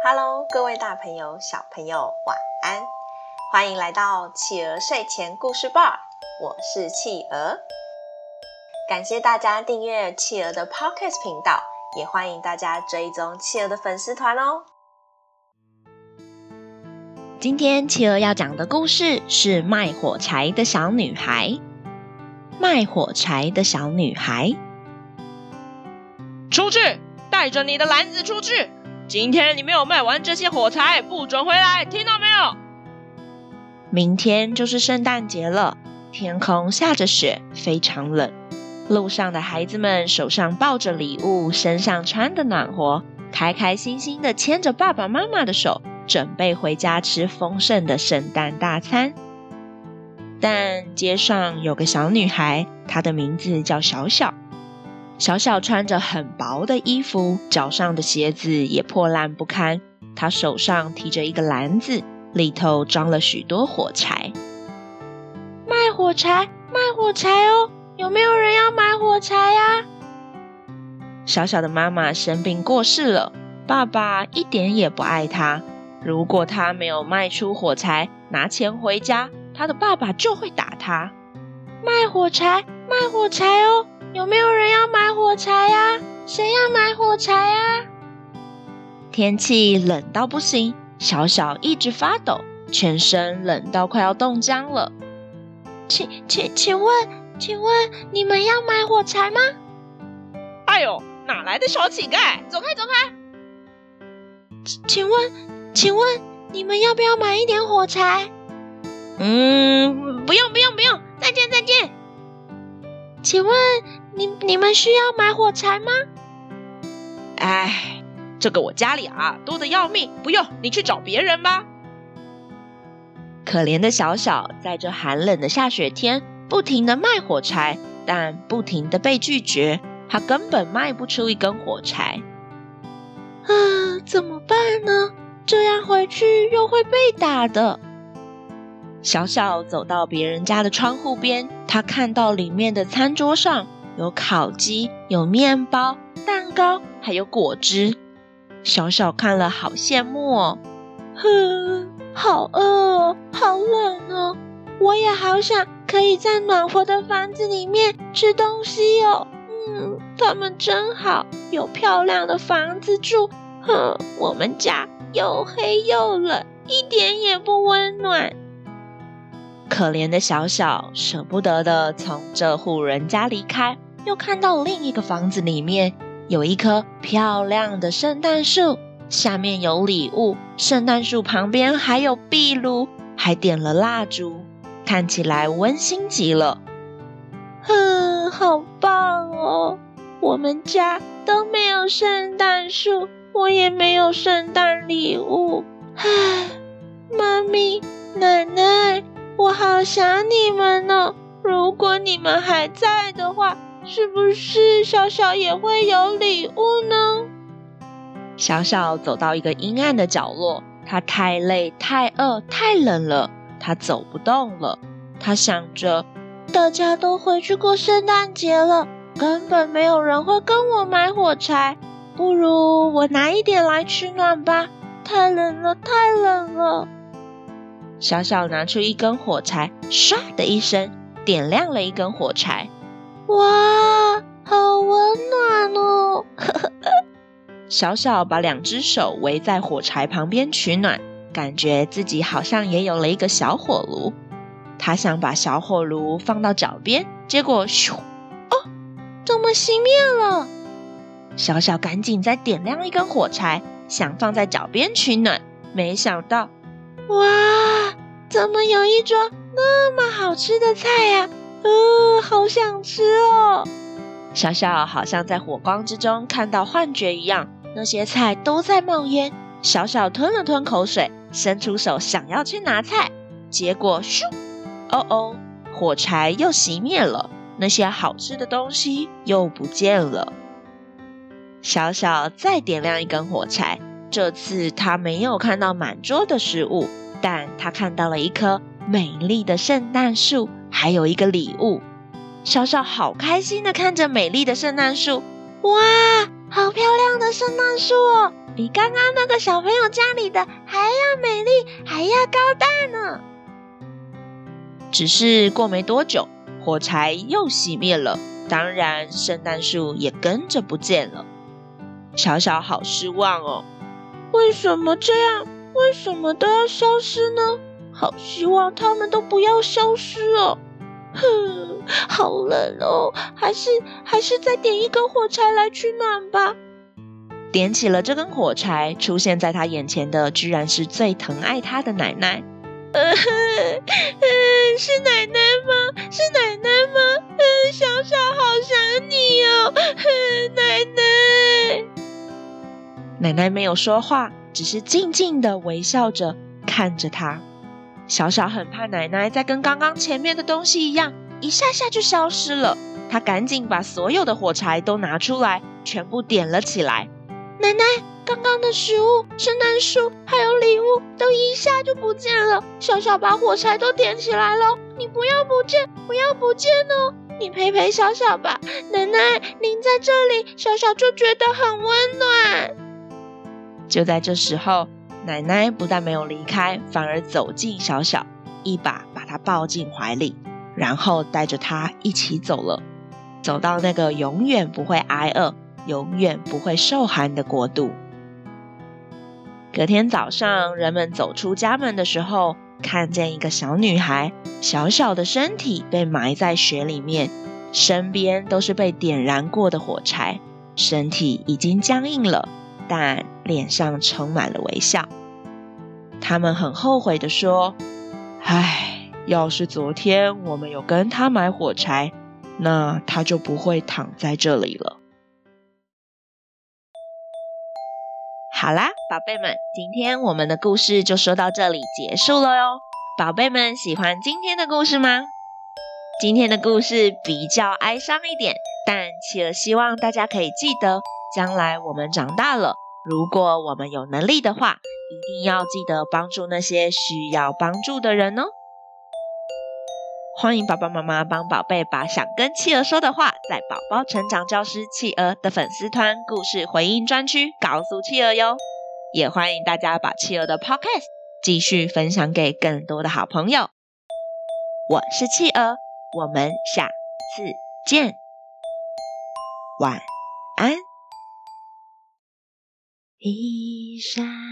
Hello，各位大朋友、小朋友，晚安！欢迎来到企鹅睡前故事吧，我是企鹅。感谢大家订阅企鹅的 Podcast 频道，也欢迎大家追踪企鹅的粉丝团哦。今天企鹅要讲的故事是卖火柴的小女孩。卖火柴的小女孩，出去，带着你的篮子出去。今天你没有卖完这些火柴，不准回来，听到没有？明天就是圣诞节了，天空下着雪，非常冷。路上的孩子们手上抱着礼物，身上穿的暖和，开开心心的牵着爸爸妈妈的手。准备回家吃丰盛的圣诞大餐，但街上有个小女孩，她的名字叫小小。小小穿着很薄的衣服，脚上的鞋子也破烂不堪。他手上提着一个篮子，里头装了许多火柴。卖火柴，卖火柴哦！有没有人要买火柴呀？小小的妈妈生病过世了，爸爸一点也不爱她。如果他没有卖出火柴，拿钱回家，他的爸爸就会打他。卖火柴，卖火柴哦！有没有人要买火柴呀？谁要买火柴呀？天气冷到不行，小小一直发抖，全身冷到快要冻僵了。请请请问，请问你们要买火柴吗？哎呦，哪来的小乞丐？走开，走开！请问。请问你们要不要买一点火柴？嗯，不用不用不用，再见再见。请问你你们需要买火柴吗？哎，这个我家里啊多的要命，不用，你去找别人吧。可怜的小小在这寒冷的下雪天，不停的卖火柴，但不停的被拒绝，他根本卖不出一根火柴。啊，怎么办呢？这样回去又会被打的。小小走到别人家的窗户边，他看到里面的餐桌上有烤鸡、有面包、蛋糕，还有果汁。小小看了好羡慕哦，哼，好饿，好冷哦，我也好想可以在暖和的房子里面吃东西哦。嗯，他们真好，有漂亮的房子住。哼，我们家。又黑又冷，一点也不温暖。可怜的小小舍不得的从这户人家离开，又看到另一个房子里面有一棵漂亮的圣诞树，下面有礼物，圣诞树旁边还有壁炉，还点了蜡烛，看起来温馨极了。哼，好棒哦！我们家都没有圣诞树。我也没有圣诞礼物，唉，妈咪、奶奶，我好想你们呢。如果你们还在的话，是不是小小也会有礼物呢？小小走到一个阴暗的角落，他太累、太饿、太冷了，他走不动了。他想着，大家都回去过圣诞节了，根本没有人会跟我买火柴。不如我拿一点来取暖吧，太冷了，太冷了。小小拿出一根火柴，唰的一声点亮了一根火柴。哇，好温暖哦！小小把两只手围在火柴旁边取暖，感觉自己好像也有了一个小火炉。他想把小火炉放到脚边，结果咻，哦，怎么熄灭了？小小赶紧再点亮一根火柴，想放在脚边取暖，没想到，哇，怎么有一桌那么好吃的菜呀？呃，好想吃哦！小小好像在火光之中看到幻觉一样，那些菜都在冒烟。小小吞了吞口水，伸出手想要去拿菜，结果咻，哦哦，火柴又熄灭了，那些好吃的东西又不见了。小小再点亮一根火柴，这次他没有看到满桌的食物，但他看到了一棵美丽的圣诞树，还有一个礼物。小小好开心的看着美丽的圣诞树，哇，好漂亮的圣诞树哦，比刚刚那个小朋友家里的还要美丽，还要高大呢。只是过没多久，火柴又熄灭了，当然圣诞树也跟着不见了。小小好失望哦，为什么这样？为什么都要消失呢？好希望他们都不要消失哦。哼，好冷哦，还是还是再点一根火柴来取暖吧。点起了这根火柴，出现在他眼前的居然是最疼爱他的奶奶。呃，呃，是奶奶吗？是奶奶吗？呃，小小好想你哦，呃，奶奶。奶奶没有说话，只是静静的微笑着看着他。小小很怕奶奶再跟刚刚前面的东西一样，一下下就消失了。他赶紧把所有的火柴都拿出来，全部点了起来。奶奶，刚刚的食物、圣诞树还有礼物都一下就不见了。小小把火柴都点起来了，你不要不见，不要不见哦！你陪陪小小吧，奶奶，您在这里，小小就觉得很温暖。就在这时候。奶奶不但没有离开，反而走近小小，一把把他抱进怀里，然后带着他一起走了，走到那个永远不会挨饿、永远不会受寒的国度。隔天早上，人们走出家门的时候，看见一个小女孩，小小的身体被埋在雪里面，身边都是被点燃过的火柴，身体已经僵硬了，但脸上充满了微笑。他们很后悔的说：“唉，要是昨天我们有跟他买火柴，那他就不会躺在这里了。”好啦，宝贝们，今天我们的故事就说到这里结束了哟。宝贝们喜欢今天的故事吗？今天的故事比较哀伤一点，但企鹅希望大家可以记得，将来我们长大了，如果我们有能力的话。一定要记得帮助那些需要帮助的人哦！欢迎爸爸妈妈帮宝贝把想跟企鹅说的话，在宝宝成长教师企鹅的粉丝团故事回应专区告诉企鹅哟。也欢迎大家把企鹅的 Podcast 继续分享给更多的好朋友。我是企鹅，我们下次见，晚安。一闪